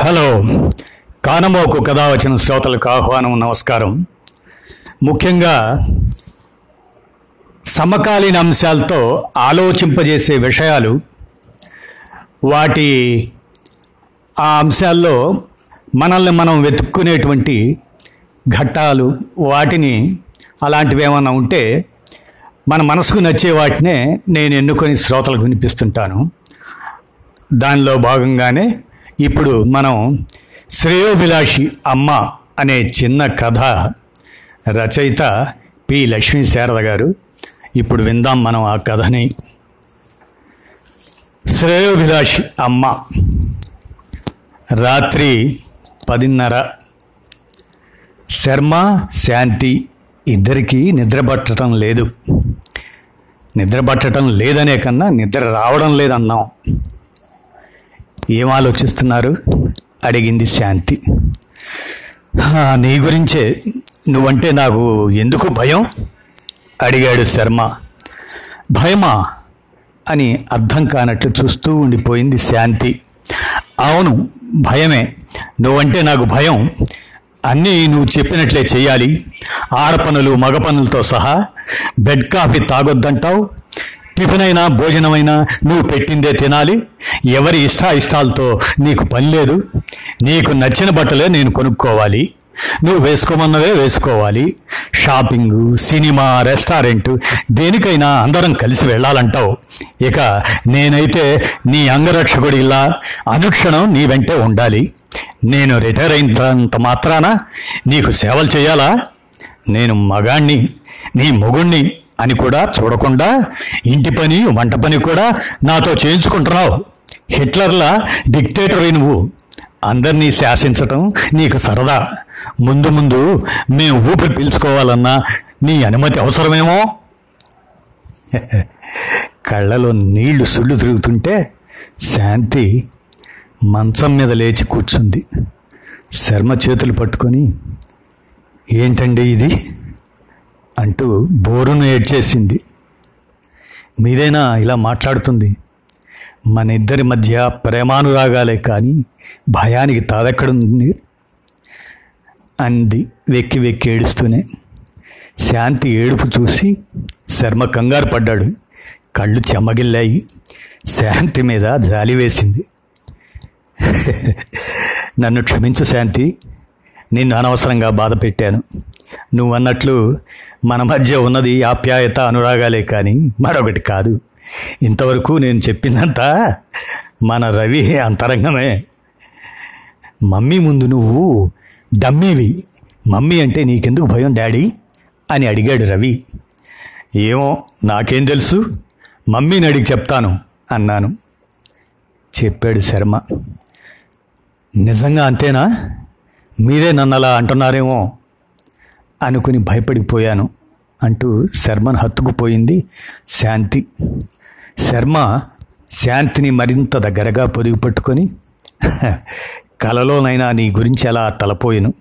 Hello. కానమోకు కథ వచ్చిన శ్రోతలకు ఆహ్వానం నమస్కారం. ముఖ్యంగా సమకాలీన అంశాలతో ఆలోచింపజేసే విషయాలు వాటి ఆ అంశాల్లో మనల్ని మనం వెతుక్కునేటువంటి ఘట్టాలు వాటిని అలాంటివి ఏమైనా ఉంటే మన మనసుకు నచ్చే వాటినే నేను ఎన్నుకొని శ్రోతలకు వినిపిస్తుంటాను. దానిలో భాగంగానే ఇప్పుడు మనం శ్రేయోభిలాషి అమ్మ అనే చిన్న కథ రచయిత పి. లక్ష్మీ శారద గారు. ఇప్పుడు విందాం మనం ఆ కథని. శ్రేయోభిలాషి అమ్మ. రాత్రి పదిన్నర. శర్మ శాంతి ఇద్దరికీ నిద్ర పట్టడం లేదు. నిద్ర పట్టడం లేదనే కన్నా నిద్ర రావడం లేదన్నాం. ఏం ఆలోచిస్తున్నారు అడిగింది శాంతి. "హా, నీ గురించే నువ్వంటే నాకు ఎందుకు భయం? అడిగాడు శర్మ. భయమా? అని అర్థం కానట్లు చూస్తూ ఉండిపోయింది శాంతి. అవును భయమే. నువ్వంటే నాకు భయం. అన్నీ నువ్వు చెప్పినట్లే చేయాలి ఆడపనులు మగ పనులతో సహా బెడ్ కాఫీ తాగొద్దంటావు. టిఫినైనా భోజనమైనా నువ్వు పెట్టిందే తినాలి. ఎవరి ఇష్ట ఇష్టాలతో నీకు పని లేదు. నీకు నచ్చిన బట్టలే నేను కొనుక్కోవాలి. నువ్వు వేసుకోమన్నవే వేసుకోవాలి. షాపింగు సినిమా రెస్టారెంట్ దేనికైనా అందరం కలిసి వెళ్ళాలంటావు. ఇక నేనైతే నీ అంగరక్షకుడిలా అనుక్షణం నీ వెంటే ఉండాలి. నేను రిటైర్ అయినంత మాత్రాన నీకు సేవలు చేయాలా? నేను మగాణ్ణి నీ మొగుణ్ణి అని కూడా చూడకుండా ఇంటి పని వంట పని కూడా నాతో చేయించుకుంటున్నావు. హిట్లర్లా డిక్టేటర్ నువ్వు. అందరినీ శాసించటం నీకు సరదా. ముందు ముందు మేము ఊపిరి పీల్చుకోవాలన్నా నీ అనుమతి అవసరమేమో? కళ్ళలో నీళ్ళు సుళ్ళు తిరుగుతుంటే శాంతి మంచం మీద లేచి కూర్చుంది. శర్మ చేతులు పట్టుకొని ఏంటండి ఇది? అంటూ బోరును ఏడ్చేసింది. మీరేనా ఇలా మాట్లాడుతుంది? మన ఇద్దరి మధ్య ప్రేమానురాగాలే కానీ భయానికి తాదెక్కడుంది అంది వెక్కి వెక్కి ఏడుస్తూనే. శాంతి ఏడుపు చూసి శర్మ కంగారు పడ్డాడు. కళ్ళు చెమ్మగిల్లాయి శాంతి మీద జాలి వేసింది. నన్ను క్షమించు శాంతి. నిన్ను అనవసరంగా బాధ పెట్టాను. నువ్వు అన్నట్లు మన మధ్య ఉన్నది ఆప్యాయత అనురాగాలే కానీ మరొకటి కాదు. ఇంతవరకు నేను చెప్పిందంతా మన రవి అంతరంగమే. మమ్మీ ముందు నువ్వు డమ్మీవి. మమ్మీ అంటే నీకెందుకు భయం డాడీ? అని అడిగాడు రవి. ఏమో నాకేం తెలుసు? మమ్మీని అడిగి చెప్తాను అన్నాను. చెప్పాడు శర్మ. నిజంగా అంతేనా? మీరే నన్ను అలా అంటున్నారేమో. అనుకుని భయపడిపోయాను అంటూ శర్మను హత్తుకుపోయింది శాంతి. శర్మ శాంతిని మరింత దగ్గరగా పొదుగు పట్టుకొని కలలోనైనా నీ గురించి అలా తలపోయిను.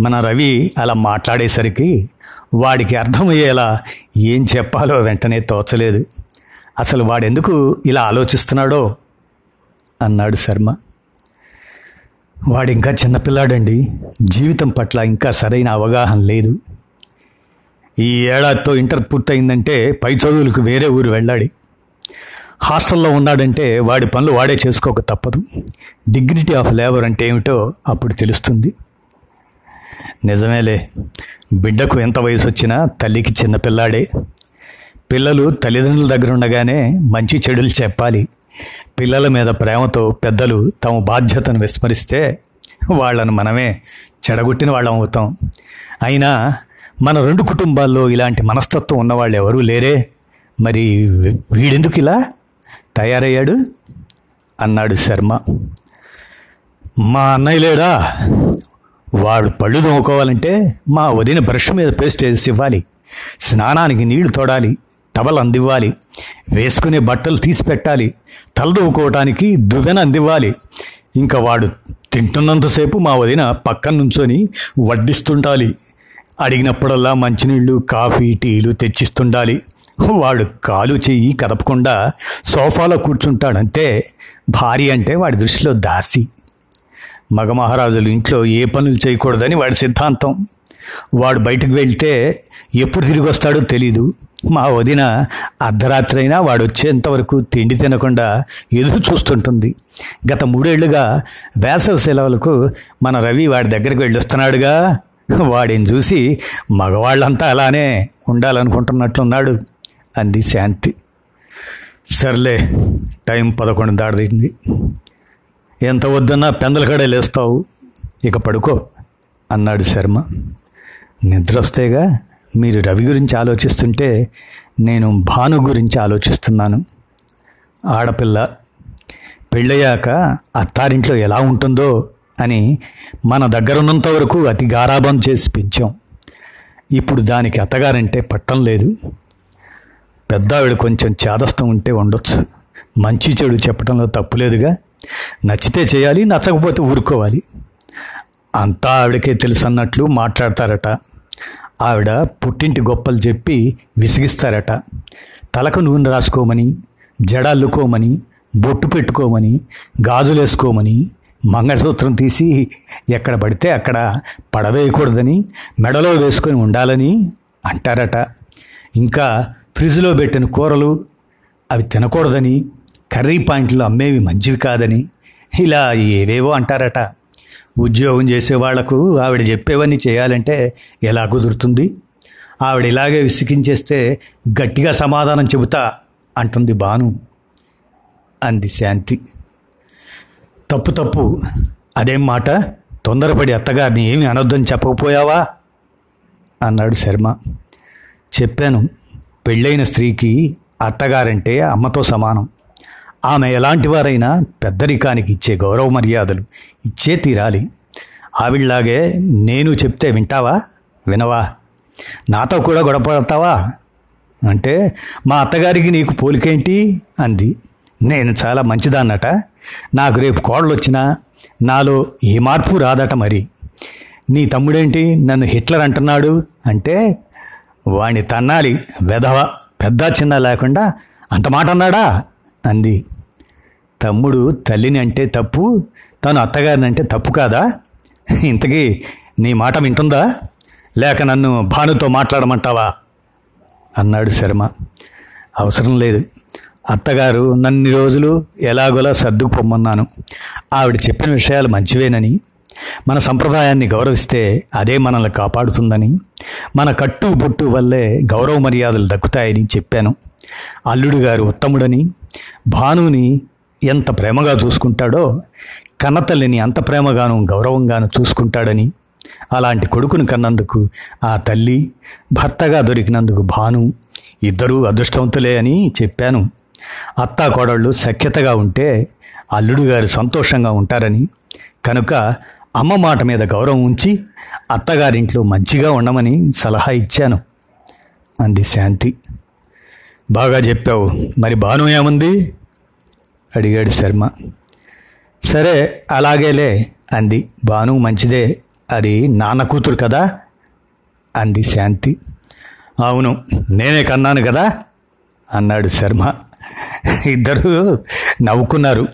మన రవి అలా మాట్లాడేసరికి వాడికి అర్థమయ్యేలా ఏం చెప్పాలో వెంటనే తోచలేదు. అసలు వాడెందుకు ఇలా ఆలోచిస్తున్నాడో? అన్నాడు శర్మ. వాడు ఇంకా చిన్నపిల్లాడండి జీవితం పట్ల ఇంకా సరైన అవగాహన లేదు. ఈ ఏడాదితో ఇంటర్ పూర్తయిందంటే పై చదువులకు వేరే ఊరు వెళ్ళాడి హాస్టల్లో ఉన్నాడంటే వాడి పనులు వాడే చేసుకోక తప్పదు. డిగ్నిటీ ఆఫ్ లేబర్ అంటే ఏమిటో అప్పుడు తెలుస్తుంది. నిజమేలే. బిడ్డకు ఎంత వయసు వచ్చినా తల్లికి చిన్నపిల్లాడే పిల్లలు తల్లిదండ్రుల దగ్గర ఉండగానే మంచి చెడులు చెప్పాలి. పిల్లల మీద ప్రేమతో పెద్దలు తమ బాధ్యతను విస్మరిస్తే వాళ్ళను మనమే చెడగొట్టిన వాళ్ళం అవుతాం. అయినా మన రెండు కుటుంబాల్లో ఇలాంటి మనస్తత్వం ఉన్నవాళ్ళు ఎవరూ లేరే. మరి వీడెందుకు ఇలా? తయారయ్యాడు? అన్నాడు శర్మ. మా అన్నయ్య లేడా? వాడు పళ్ళు తోముకోవాలంటే మా వదిన బ్రష్ మీద పేస్ట్ వేసి ఇవ్వాలి. స్నానానికి నీళ్ళు తోడాలి. టవల్ అందివ్వాలి వేసుకునే బట్టలు తీసి పెట్టాలి తలదూకోవటానికి దువ్వెన అందివ్వాలి. ఇంకా వాడు తింటున్నంతసేపు మా వదిన పక్కన నుంచొని వడ్డిస్తుండాలి అడిగినప్పుడల్లా మంచినీళ్ళు కాఫీ టీలు తెచ్చిస్తుండాలి. వాడు కాలు చెయ్యి కదపకుండా సోఫాలో కూర్చుంటాడంతే. భార్య అంటే వాడి దృష్టిలో దాసి. మగ మహారాజులు ఇంట్లో ఏ పనులు చేయకూడదని వాడి సిద్ధాంతం. వాడు బయటకు వెళ్తే ఎప్పుడు తిరిగి వస్తాడో తెలీదు. మా వదిన అర్ధరాత్రైనా వాడొచ్చేంతవరకు వాడు వచ్చేంతవరకు తిండి తినకుండా ఎదురు చూస్తుంటుంది. గత మూడేళ్ళుగా వేసవి సెలవులకు మన రవి వాడి దగ్గరికి వెళ్ళొస్తున్నాడుగా. వాడిని చూసి మగవాళ్ళంతా అలానే ఉండాలనుకుంటున్నట్లున్నాడు అంది శాంతి. సర్లే టైం పదకొండు దాటింది. ఎంత వద్దన్నా పెందల కడే లేస్తావు. ఇక పడుకో అన్నాడు శర్మ. నిద్ర వస్తేగా మీరు రవి గురించి ఆలోచిస్తుంటే నేను భాను గురించి ఆలోచిస్తున్నాను. ఆడపిల్ల పెళ్ళయ్యాక అత్తారింట్లో ఎలా ఉంటుందో అని మన దగ్గరున్నంత వరకు అతి గారాభం చేసి పెంచాం. ఇప్పుడు దానికి అత్తగారంటే పట్టం లేదు. పెద్దావిడ కొంచెం చేదస్తం ఉంటే ఉండొచ్చు. మంచి చెడు చెప్పడంలో తప్పులేదుగా నచ్చితే చేయాలి నచ్చకపోతే ఊరుకోవాలి. అంతా ఆవిడకే తెలుసు అన్నట్లు మాట్లాడతారట. ఆవిడ పుట్టింటి గొప్పలు చెప్పి విసిగిస్తారట. తలకు నూనె రాసుకోమని జడాల్లుకోమని బొట్టు పెట్టుకోమని గాజులేసుకోమని మంగళసూత్రం తీసి ఎక్కడ పడితే అక్కడ పడవేయకూడదని మెడలో వేసుకొని ఉండాలని అంటారట. ఇంకా ఫ్రిడ్జ్లో పెట్టిన కూరలు అవి తినకూడదని కర్రీ పాయింట్లు అమ్మేవి మంచివి కాదని ఇలా ఏవేవో అంటారట. ఉద్యోగం చేసేవాళ్ళకు ఆవిడ చెప్పేవన్నీ చేయాలంటే ఎలా కుదురుతుంది? ఆవిడ ఇలాగే విసిగించేస్తే గట్టిగా సమాధానం చెబుతా అంటుంది బాను అంది శాంతి. తప్పు తప్పు. అదేం మాట? తొందరపడి అత్తగారిని ఏమి అనొద్దని చెప్పకపోయావా? అన్నాడు శర్మ. చెప్పాను. పెళ్ళైన స్త్రీకి అత్తగారంటే అమ్మతో సమానం. ఆమె ఎలాంటి వారైనా పెద్దరికానికి ఇచ్చే గౌరవ మర్యాదలు ఇచ్చే తీరాలి. ఆవిడలాగే నేను చెప్తే వింటావా? వినవా? నాతో కూడా గొడపడతావా అంటే మా అత్తగారికి నీకు పోలికేంటి? అంది. నేను చాలా మంచిదాన్నట. నాకు రేపు కోడలు వచ్చినా నాలో ఏ మార్పు రాదట మరి. నీ తమ్ముడేంటి? నన్ను హిట్లర్ అంటున్నాడు. అంటే వాణ్ణి తన్నాలి. వెధవ పెద్ద చిన్న లేకుండా అంత మాట అన్నాడా? అంది. తమ్ముడు తల్లిని అంటే తప్పు తను అత్తగారిని అంటే తప్పు కాదా? ఇంతకీ నీ మాట వింటుందా? లేక నన్ను భానుతో మాట్లాడమంటావా? అన్నాడు శర్మ. అవసరం లేదు. అత్తగారు నన్ని రోజులు ఎలాగోలా సర్దుకుపోమ్మన్నాను ఆవిడ చెప్పిన విషయాలు మంచివేనని మన సంప్రదాయాన్ని గౌరవిస్తే అదే మనల్ని కాపాడుతుందని మన కట్టు బొట్టు వల్లే గౌరవ మర్యాదలు దక్కుతాయని చెప్పాను. అల్లుడు గారు ఉత్తముడని భానుని ఎంత ప్రేమగా చూసుకుంటాడో కన్నతల్లిని అంత ప్రేమగాను గౌరవంగాను చూసుకుంటాడని. అలాంటి కొడుకును కన్నందుకు ఆ తల్లి భర్తగా దొరికినందుకు భాను ఇద్దరూ అదృష్టవంతులే అని చెప్పాను. అత్తా కోడళ్ళు సఖ్యతగా ఉంటే అల్లుడు గారు సంతోషంగా ఉంటారని. కనుక అమ్మ మాట మీద గౌరవం ఉంచి అత్తగారింట్లో మంచిగా ఉండమని సలహా ఇచ్చాను. అంది శాంతి. బాగా చెప్పావు. మరి భాను ఏముంది? అడిగాడు శర్మ. సరే అలాగేలే అంది. భాను మంచిదే. అది నాన్న కూతురు కదా? అంది శాంతి. అవును నేనే కన్నాను కదా? అన్నాడు శర్మ. ఇద్దరు నవ్వుకున్నారు.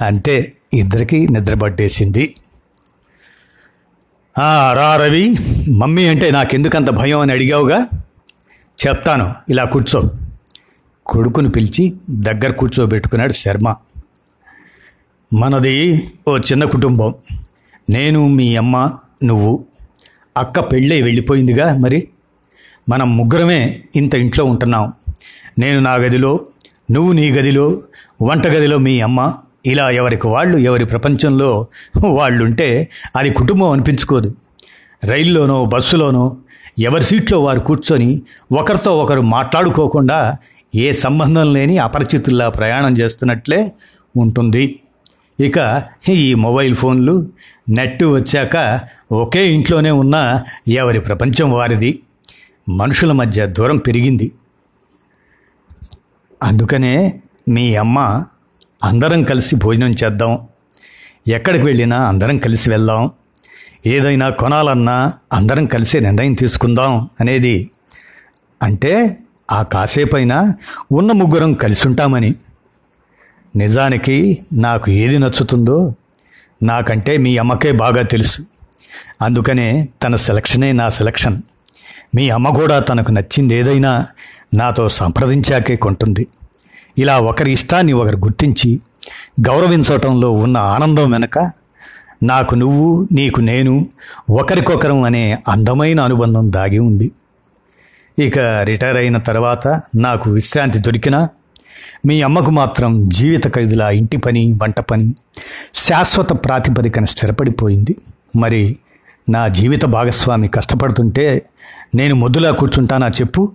అంతే ఇద్దరికి నిద్రపట్టేసింది రా రవి. మమ్మీ అంటే నాకెందుకంత భయం అని అడిగావుగా? చెప్తాను ఇలా కూర్చో. కొడుకును పిలిచి దగ్గర కూర్చోబెట్టుకున్నాడు శర్మ. మనది ఓ చిన్న కుటుంబం. నేను మీ అమ్మ నువ్వు. అక్క పెళ్ళై వెళ్ళిపోయిందిగా మరి? మనం ముగ్గురమే ఇంత ఇంట్లో ఉంటున్నాం. నేను నా గదిలో నువ్వు నీ గదిలో వంటగదిలో మీ అమ్మ. ఇలా ఎవరికి వాళ్ళు ఎవరి ప్రపంచంలో వాళ్ళుంటే అది కుటుంబం అనిపించుకోదు. రైల్లోనో బస్సులోనో ఎవరి సీట్లో వారు కూర్చొని ఒకరితో ఒకరు మాట్లాడుకోకుండా ఏ సంబంధం లేని అపరిచితుల్లా ప్రయాణం చేస్తున్నట్లే ఉంటుంది. ఇక ఈ మొబైల్ ఫోన్లు నెట్ వచ్చాక ఒకే ఇంట్లోనే ఉన్న ఎవరి ప్రపంచం వారిది. మనుషుల మధ్య దూరం పెరిగింది. అందుకనే మీ అమ్మ అందరం కలిసి భోజనం చేద్దాం. ఎక్కడికి వెళ్ళినా అందరం కలిసి వెళ్దాం. ఏదైనా కొనాలన్నా అందరం కలిసి నిర్ణయం తీసుకుందాం అనేది అంటే ఆ కాసేపైనా ఉన్న ముగ్గురం కలిసి ఉంటామని నిజానికి నాకు ఏది నచ్చుతుందో నాకంటే మీ అమ్మకే బాగా తెలుసు. అందుకనే తన సెలక్షనే నా సెలక్షన్. మీ అమ్మ కూడా తనకు నచ్చింది ఏదైనా నాతో సంప్రదించాకే కొంటుంది. ఇలా ఒకరి ఇష్టాన్ని ఒకరు గుర్తించి గౌరవించటంలో ఉన్న ఆనందం వెనక నాకు నువ్వు నీకు నేను ఒకరికొకరం అనే అందమైన అనుబంధం దాగి ఉంది. ఇక రిటైర్ అయిన తర్వాత నాకు విశ్రాంతి దొరికినా మీ అమ్మకు మాత్రం జీవిత ఖైదుల ఇంటి పని వంట పని శాశ్వత ప్రాతిపదికన స్థిరపడిపోయింది. మరి నా జీవిత భాగస్వామి కష్టపడుతుంటే నేను మొద్దులా కూర్చుంటానా చెప్పు?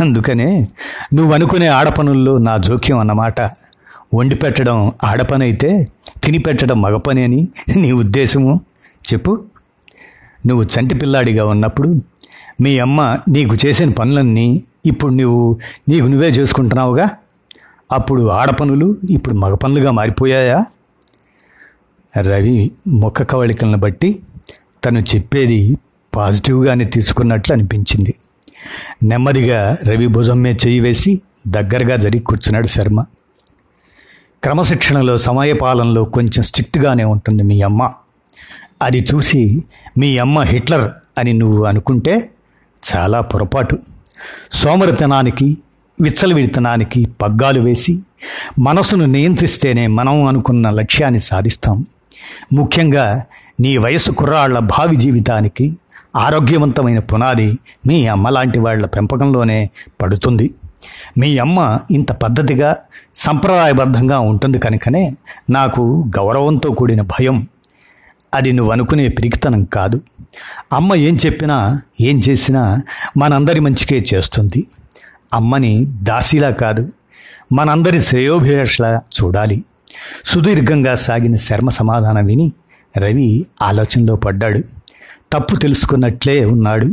అందుకనే నువ్వు అనుకునే ఆడపనుల్లో నా జోక్యం అన్నమాట. వండి పెట్టడం ఆడపనైతే తిని పెట్టడం మగపని అని నీ ఉద్దేశము. చెప్పు. నువ్వు చంటి పిల్లాడిగా ఉన్నప్పుడు మీ అమ్మ నీకు చేసిన పనులన్నీ ఇప్పుడు నువ్వు నీకు నువ్వే చేసుకుంటున్నావుగా? అప్పుడు ఆడపనులు ఇప్పుడు మగ పనులుగా మారిపోయాయా? రవి ముఖ కవళికలను బట్టి తను చెప్పేది పాజిటివ్గానే తీసుకున్నట్లు అనిపించింది. నెమ్మదిగా రవి భుజం మీద చేయి వేసి దగ్గరగా జరిగి కూర్చున్నాడు శర్మ. క్రమశిక్షణలో సమయపాలనలో కొంచెం స్ట్రిక్ట్గానే ఉంటుంది మీ అమ్మ. అది చూసి మీ అమ్మ హిట్లర్ అని నువ్వు అనుకుంటే చాలా పొరపాటు. సోమరితనానికి విచ్చలవిడితనానికి పగ్గాలు వేసి మనసును నియంత్రిస్తేనే మనం అనుకున్న లక్ష్యాన్ని సాధిస్తాం. ముఖ్యంగా నీ వయసు కుర్రాళ్ళ భావి జీవితానికి ఆరోగ్యవంతమైన పునాది మీ అమ్మ లాంటి వాళ్ళ పెంపకంలోనే పడుతుంది. మీ అమ్మ ఇంత పద్ధతిగా సంప్రదాయబద్ధంగా ఉంటుంది కనుకనే నాకు గౌరవంతో కూడిన భయం. అది నువ్వు అనుకునే పిరికితనం కాదు. అమ్మ ఏం చెప్పినా ఏం చేసినా మనందరి మంచికే చేస్తుంది. అమ్మని దాసిలా కాదు మనందరి శ్రేయోభిలాషలా చూడాలి. సుదీర్ఘంగా సాగిన శర్మ సమాధానం విని రవి ఆలోచనలో పడ్డాడు. తప్పు తెలుసుకున్నట్లే ఉన్నాడు.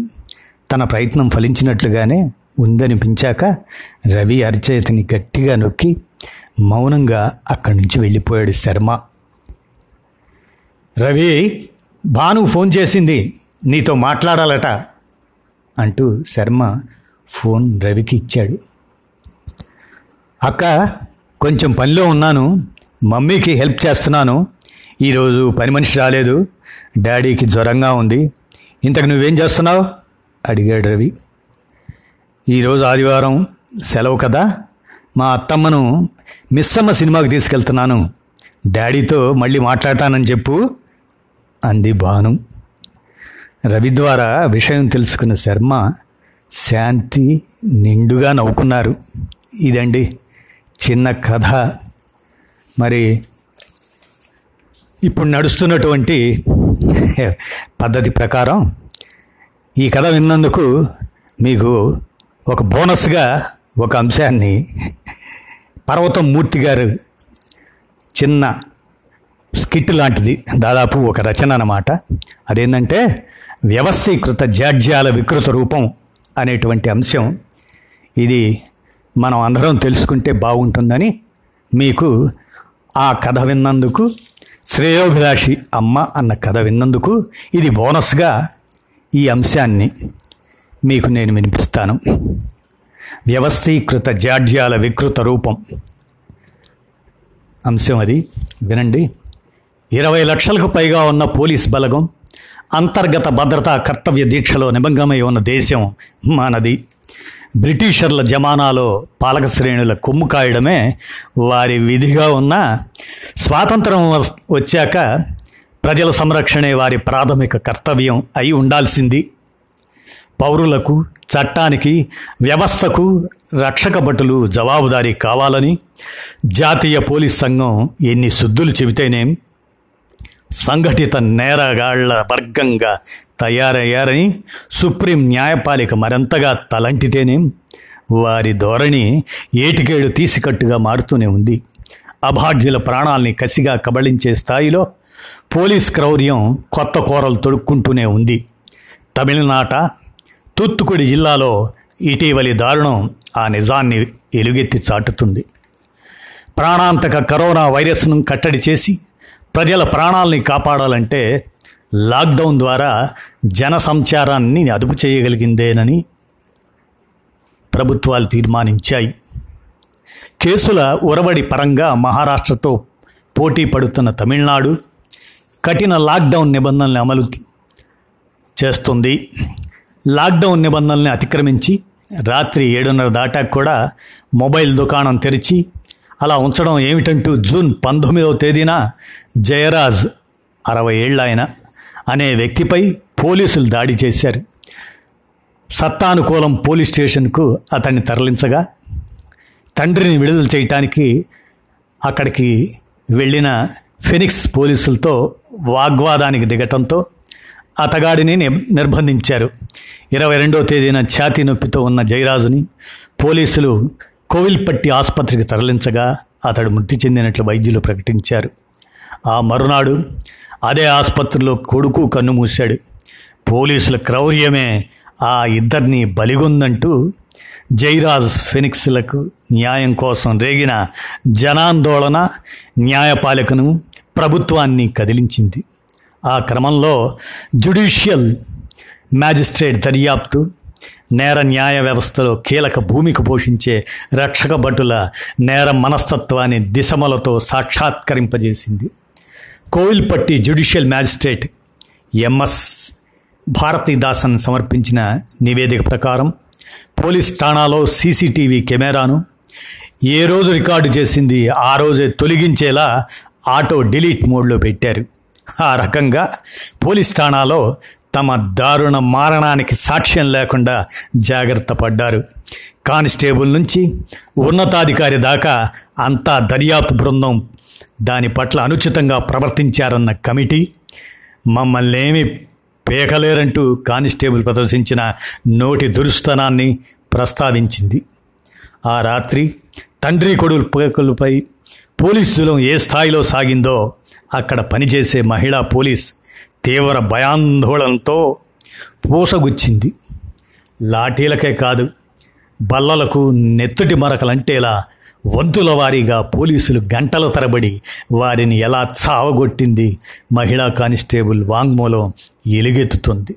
తన ప్రయత్నం ఫలించినట్లుగానే ఉందనిపించాక రవి అరిచేతిని గట్టిగా నొక్కి మౌనంగా అక్కడి నుంచి వెళ్ళిపోయాడు శర్మ. రవి! భాను ఫోన్ చేసింది నీతో మాట్లాడాలట అంటూ శర్మ ఫోన్ రవికి ఇచ్చాడు. అక్క కొంచెం పనిలో ఉన్నాను మమ్మీకి హెల్ప్ చేస్తున్నాను. ఈరోజు పని మనిషి రాలేదు డాడీకి జ్వరంగా ఉంది. ఇంతకు నువ్వేం చేస్తున్నావు? అడిగాడు రవి. ఈరోజు ఆదివారం సెలవు కదా మా అత్తమ్మను మిస్సమ్మ సినిమాకి తీసుకెళ్తున్నాను. డాడీతో మళ్ళీ మాట్లాడతానని చెప్పు. అంది భాను. రవి ద్వారా విషయం తెలుసుకున్న శర్మ శాంతి నిండుగా నవ్వుకున్నారు. ఇదండి చిన్న కథ. మరి ఇప్పుడు నడుస్తున్నటువంటి పద్ధతి ప్రకారం ఈ కథ విన్నందుకు మీకు ఒక బోనస్గా ఒక అంశాన్ని పర్వతం మూర్తి గారు చిన్న స్కిట్ లాంటిది. దాదాపు ఒక రచన అన్నమాట. అదేంటంటే వ్యవస్థీకృత జాడ్యాల వికృత రూపం అనేటువంటి అంశం. ఇది మనం అందరం తెలుసుకుంటే బాగుంటుందని మీకు ఆ కథ విన్నందుకు శ్రేయోభిలాషి అమ్మ అన్న కథ విన్నందుకు ఇది బోనస్గా ఈ అంశాన్ని మీకు నేను వినిపిస్తాను. వ్యవస్థీకృత జాడ్యాల వికృత రూపం. అంశం అది. వినండి. ఇరవై లక్షలకు పైగా ఉన్న పోలీస్ బలగం అంతర్గత భద్రతా కర్తవ్య దీక్షలో నిమగ్నమై ఉన్న దేశం మనది. బ్రిటిషర్ల జమానాలో పాలక శ్రేణుల కొమ్ము కాయడమే వారి విధిగా ఉన్న స్వాతంత్రం వచ్చాక ప్రజల సంరక్షణే వారి ప్రాథమిక కర్తవ్యం అయి ఉండాల్సింది. పౌరులకు చట్టానికి వ్యవస్థకు రక్షక భటులు జవాబుదారీ కావాలని జాతీయ పోలీస్ సంఘం ఎన్ని శుద్ధులు చెబితేనేం సంఘటిత నేరగాళ్ళ వర్గంగా తయారయ్యారని సుప్రీం న్యాయపాలిక మరింతగా తలంటితేనే వారి ధోరణి ఏటికేడు తీసికట్టుగా మారుతూనే ఉంది. అభాగ్యుల ప్రాణాల్ని కసిగా కబళించే స్థాయిలో పోలీస్ క్రౌర్యం కొత్త కోరలు తొడుక్కుంటూనే ఉంది. తమిళనాట తూత్తుకుడి జిల్లాలో ఇటీవలి దారుణం ఆ నిజాన్ని ఎలుగెత్తి చాటుతుంది. ప్రాణాంతక కరోనా వైరస్ను కట్టడి చేసి ప్రజల ప్రాణాలని కాపాడాలంటే లాక్డౌన్ ద్వారా జన సంచారాన్ని అదుపు చేయగలిగిందేనని ప్రభుత్వాలు తీర్మానించాయి. కేసుల ఉరవడి పరంగా మహారాష్ట్రతో పోటీ పడుతున్న తమిళనాడు కఠిన లాక్డౌన్ నిబంధనల్ని అమలు చేస్తుంది. లాక్డౌన్ నిబంధనల్ని అతిక్రమించి రాత్రి ఏడున్నర దాటాక కూడా మొబైల్ దుకాణం తెరిచి అలా ఉంచడం ఏమిటంటూ జూన్ పంతొమ్మిదవ తేదీన జయరాజ్ అరవై ఏళ్ళ ఆయన అనే వ్యక్తిపై పోలీసులు దాడి చేశారు. సత్తానుకూలం పోలీస్ స్టేషన్కు అతన్ని తరలించగా తండ్రిని విడుదల చేయటానికి అక్కడికి వెళ్ళిన ఫెనిక్స్ పోలీసులతో వాగ్వాదానికి దిగటంతో అతగాడిని నిర్బంధించారు. ఇరవై రెండవ తేదీన ఛాతీ నొప్పితో ఉన్న జయరాజుని పోలీసులు కోవిల్పట్టి ఆసుపత్రికి తరలించగా అతడు మృతి చెందినట్లు వైద్యులు ప్రకటించారు. ఆ మరునాడు అదే ఆసుపత్రిలో కొడుకు కన్నుమూశాడు పోలీసుల క్రౌర్యమే ఆ ఇద్దరిని బలిగొందంటూ జైరాజ్ ఫెనిక్స్లకు న్యాయం కోసం రేగిన జనాందోళన న్యాయపాలకను ప్రభుత్వాన్ని కదిలించింది. ఆ క్రమంలో జ్యుడిషియల్ మ్యాజిస్ట్రేట్ దర్యాప్తు నేర న్యాయ వ్యవస్థలో కీలక భూమిక పోషించే రక్షక భటుల నేర మనస్తత్వాన్ని దిశమలతో సాక్షాత్కరింపజేసింది. Kovilpatti judicial magistrate MS Bharathidasan సమర్పించిన నివేదిక ప్రకారం పోలీస్ ఠాణాలో సీసీటీవీ కెమెరాను ఏ రోజు రికార్డు చేసింది ఆ రోజే తొలగించేలా ఆటో డిలీట్ మోడ్లో పెట్టారు. ఆ రకంగా పోలీస్ ఠాణాలో తమ దారుణ మారణానికి సాక్ష్యం లేకుండా జాగ్రత్త పడ్డారు. కానిస్టేబుల్ నుంచి ఉన్నతాధికారి దాకా అంతా దర్యాప్తు బృందం దాని పట్ల అనుచితంగా ప్రవర్తించారన్న కమిటీ మమ్మల్ని ఏమి పేకలేరంటూ కానిస్టేబుల్ ప్రదర్శించిన నోటి దురుస్తనాన్ని ప్రస్తావించింది. ఆ రాత్రి తండ్రి కొడుకుల పేకలపై పోలీసులం ఏ స్థాయిలో సాగిందో అక్కడ పనిచేసే మహిళా పోలీస్ తీవ్ర భయాందోళనతో పూసగుచ్చింది. లాఠీలకే కాదు బల్లలకు నెత్తుటి మరకలంటేలా వంతుల వారీగా పోలీసులు గంటల తరబడి వారిని ఎలా చావగొట్టింది మహిళా కానిస్టేబుల్ వాంగ్మూలం ఎలుగెత్తుతుంది.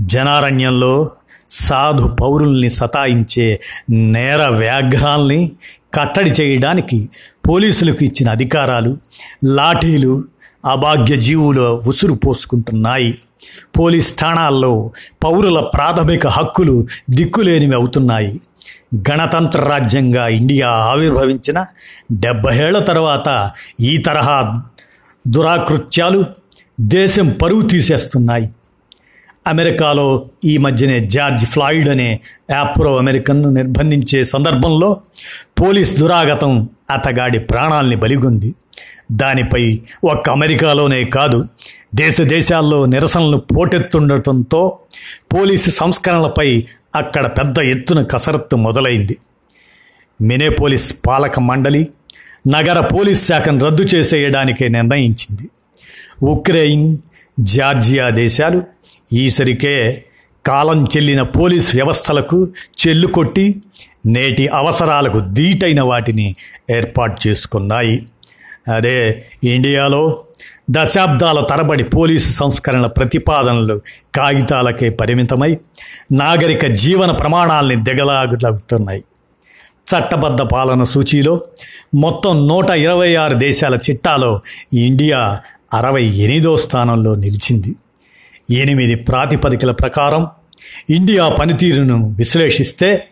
జనారణ్యంలో సాధు పౌరుల్ని సతాయించే నేర వ్యాఘ్రాల్ని కట్టడి చేయడానికి పోలీసులకు ఇచ్చిన అధికారాలు లాఠీలు అభాగ్య జీవులు ఉసురు పోసుకుంటున్నాయి. పోలీస్ ఠాణాల్లో పౌరుల ప్రాథమిక హక్కులు దిక్కులేనివి అవుతున్నాయి. గణతంత్ర రాజ్యంగా ఇండియా ఆవిర్భవించిన డెబ్బై ఏళ్ళ తర్వాత ఈ తరహా దురాకృత్యాలు దేశం పరువు తీసేస్తున్నాయి. అమెరికాలో ఈ మధ్యనే జార్జ్ ఫ్లాయిడ్ అనే యాప్రో అమెరికన్ను నిర్బంధించే సందర్భంలో పోలీస్ దురాగతం అతగాడి ప్రాణాల్ని బలిగొంది. దానిపై ఒక్క అమెరికాలోనే కాదు దేశ దేశాల్లో నిరసనలు పోటెత్తుండటంతో పోలీసు సంస్కరణలపై అక్కడ పెద్ద ఎత్తున కసరత్తు మొదలైంది. మినేపోలిస్ పాలక మండలి నగర పోలీస్ శాఖను రద్దు చేసేయడానికే నిర్ణయించింది. ఉక్రెయిన్ జార్జియా దేశాలు ఈసరికే కాలం చెల్లిన పోలీస్ వ్యవస్థలకు చెల్లుకొట్టి నేటి అవసరాలకు దీటైన వాటిని ఏర్పాటు చేసుకున్నాయి. అదే ఇండియాలో దశాబ్దాల తరబడి పోలీసు సంస్కరణల ప్రతిపాదనలు కాగితాలకే పరిమితమై నాగరిక జీవన ప్రమాణాల్ని దిగలాగుతున్నాయి. చట్టబద్ధ పాలన సూచీలో మొత్తం నూట ఇరవై ఆరు దేశాల చిట్టాలో ఇండియా అరవై ఎనిమిదో స్థానంలో నిలిచింది. ఎనిమిది ప్రాతిపదికల ప్రకారం ఇండియా పనితీరును విశ్లేషిస్తే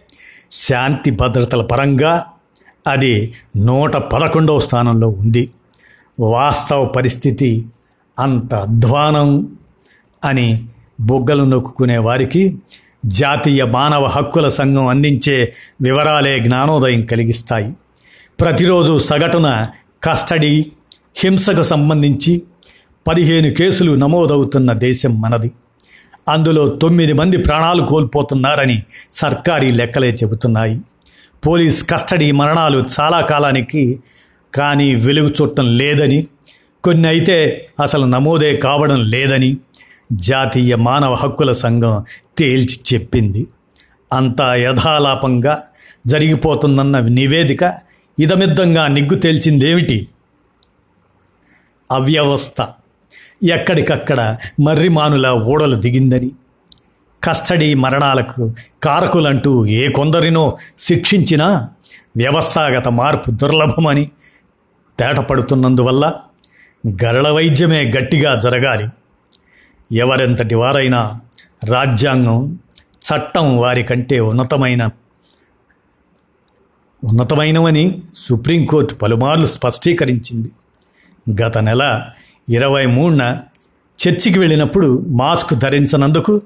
శాంతి భద్రతల పరంగా అది నూట పదకొండవ స్థానంలో ఉంది. వాస్తవ పరిస్థితి అంత అధ్వానం అని బొగ్గలు నొక్కునే వారికి జాతీయ మానవ హక్కుల సంఘం అందించే వివరాలే జ్ఞానోదయం కలిగిస్తాయి. ప్రతిరోజు సగటున కస్టడీ హింసకు సంబంధించి పదిహేను కేసులు నమోదవుతున్న దేశం మనది. అందులో తొమ్మిది మంది ప్రాణాలు కోల్పోతున్నారని సర్కారీ లెక్కలే చెబుతున్నాయి. పోలీస్ కస్టడీ మరణాలు చాలా కాలానికి కానీ వెలుగు చూడటం లేదని కొన్ని అయితే అసలు నమోదే కావడం లేదని జాతీయ మానవ హక్కుల సంఘం తేల్చి చెప్పింది. అంతా యథాలాపంగా జరిగిపోతుందన్న నివేదిక ఇదమిద్దంగా నిగ్గు తేల్చిందేమిటి? అవ్యవస్థ. ఎక్కడికక్కడ మర్రిమానుల ఓడలు దిగిందని కస్టడీ మరణాలకు కారకులంటూ ఏ కొందరినో శిక్షించినా వ్యవస్థాగత మార్పు దుర్లభమని తేటపడుతున్నందువల్ల గరళ వైద్యమే గట్టిగా జరగాలి. ఎవరెంతటి వారైనా రాజ్యాంగం చట్టం వారి కంటే ఉన్నతమైన ఉన్నతమైనవని సుప్రీంకోర్టు పలుమార్లు స్పష్టీకరించింది. గత నెల ఇరవై మూడున చర్చికి వెళ్ళినప్పుడు మాస్క్ ధరించనందుకు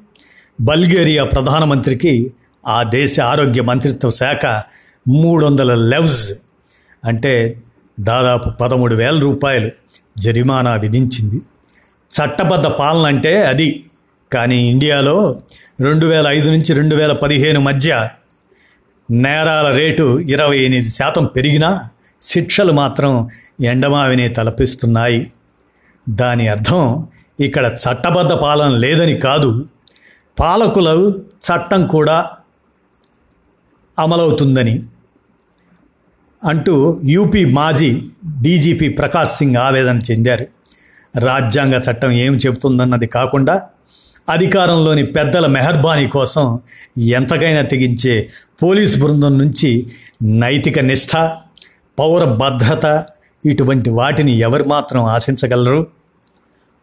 బల్గేరియా ప్రధానమంత్రికి ఆ దేశ ఆరోగ్య మంత్రిత్వ శాఖ మూడు వందల లెవ్స్ అంటే దాదాపు పదమూడు వేల రూపాయలు జరిమానా విధించింది. చట్టబద్ధ పాలన అంటే అది. కానీ ఇండియాలో రెండు వేల ఐదు నుంచి రెండు వేల పదిహేను మధ్య నేరాల రేటు ఇరవై ఎనిమిది శాతం పెరిగినా శిక్షలు మాత్రం ఎండమావినే తలపిస్తున్నాయి. దాని అర్థం ఇక్కడ చట్టబద్ధ పాలన లేదని కాదు పాలకుల చట్టం కూడా అమలవుతుందని అంటూ యూపీ మాజీ డీజీపీ ప్రకాష్ సింగ్ ఆవేదన చెందారు. రాజ్యాంగ చట్టం ఏం చెబుతుందన్నది కాకుండా అధికారంలోని పెద్దల మెహర్బానీ కోసం ఎంతకైనా తెగించే పోలీస్ బృందం నుంచి నైతిక నిష్ఠ పౌర భద్రత ఇటువంటి వాటిని ఎవరు మాత్రం ఆశించగలరు?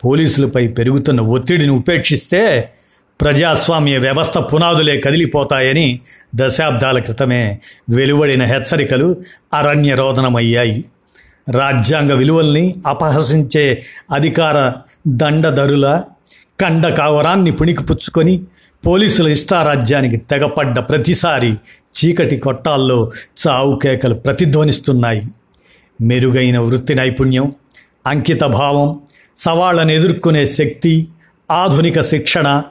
పోలీసులపై పెరుగుతున్న ఒత్తిడిని ఉపేక్షిస్తే ప్రజాస్వామ్య వ్యవస్థ పునాదులే కదిలిపోతాయని దశాబ్దాల క్రితమే వెలువడిన హెచ్చరికలు అరణ్యరోధనమయ్యాయి రాజ్యాంగ విలువల్ని అపహసించే అధికార దండధరుల కండ కావరాన్ని పుణికిపుచ్చుకొని పోలీసుల ఇష్టారాజ్యానికి తెగపడ్డ ప్రతిసారి చీకటి కొట్టాల్లో చావు కేకలు ప్రతిధ్వనిస్తున్నాయి. మెరుగైన వృత్తి నైపుణ్యం అంకిత భావం సవాళ్ళను ఎదుర్కొనే శక్తి ఆధునిక శిక్షణ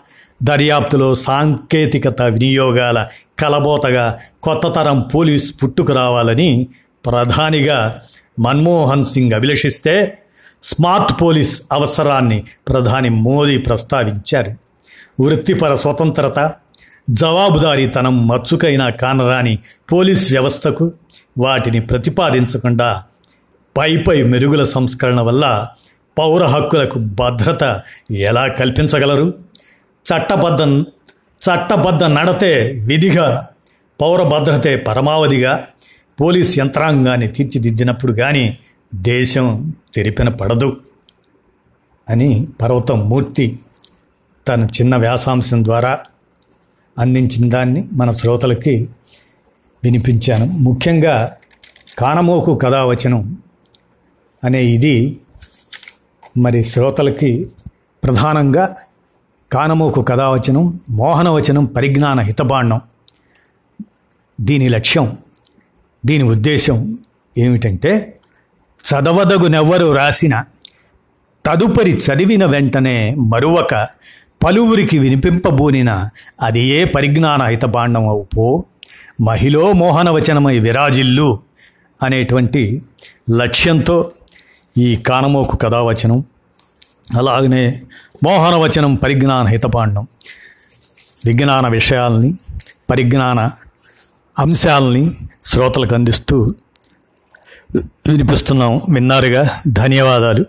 దర్యాప్తులో సాంకేతికత వినియోగాల కలబోతగా కొత్త తరం పోలీస్ పుట్టుకు రావాలని ప్రధానిగా మన్మోహన్ సింగ్ అభిలషిస్తే స్మార్ట్ పోలీస్ అవసరాన్ని ప్రధాని మోదీ ప్రస్తావించారు. వృత్తిపర స్వతంత్రత జవాబుదారీతనం మచ్చుకైనా కానరాని పోలీస్ వ్యవస్థకు వాటిని ప్రతిపాదించకుండా పై పై మెరుగుల సంస్కరణ వల్ల పౌర హక్కులకు భద్రత ఎలా కల్పించగలరు? చట్టబద్ధం చట్టబద్ధ నడతే విధిగా పౌర భద్రతే పరమావధిగా పోలీస్ యంత్రాంగాన్ని తీర్చిదిద్దినప్పుడు కానీ దేశం తెరిపిన పడదు అని పర్వతం మూర్తి తన చిన్న వ్యాసాంశం ద్వారా అందించిన దాన్ని మన శ్రోతలకి వినిపించాను. ముఖ్యంగా కానమోకు కథావచనం అనే ఇది మరి శ్రోతలకి ప్రధానంగా కానమోకు కథావచనం మోహనవచనం పరిజ్ఞాన హితబాండం. దీని లక్ష్యం దీని ఉద్దేశం ఏమిటంటే చదవదగునెవ్వరు రాసిన తదుపరి చదివిన వెంటనే మరువక పలువురికి వినిపింపబూనిన అది ఏ పరిజ్ఞాన హితబాండం అవుపో మహిళో మోహనవచనమై విరాజిల్లు అనేటువంటి లక్ష్యంతో ఈ కానమోకు కథావచనం. అలాగనే మోహనవచనం పరిజ్ఞాన హితపాండం. విజ్ఞాన విషయాల్ని పరిజ్ఞాన అంశాలని శ్రోతలకు అందిస్తూ వినిపిస్తున్నాం. విన్నారుగా ధన్యవాదాలు.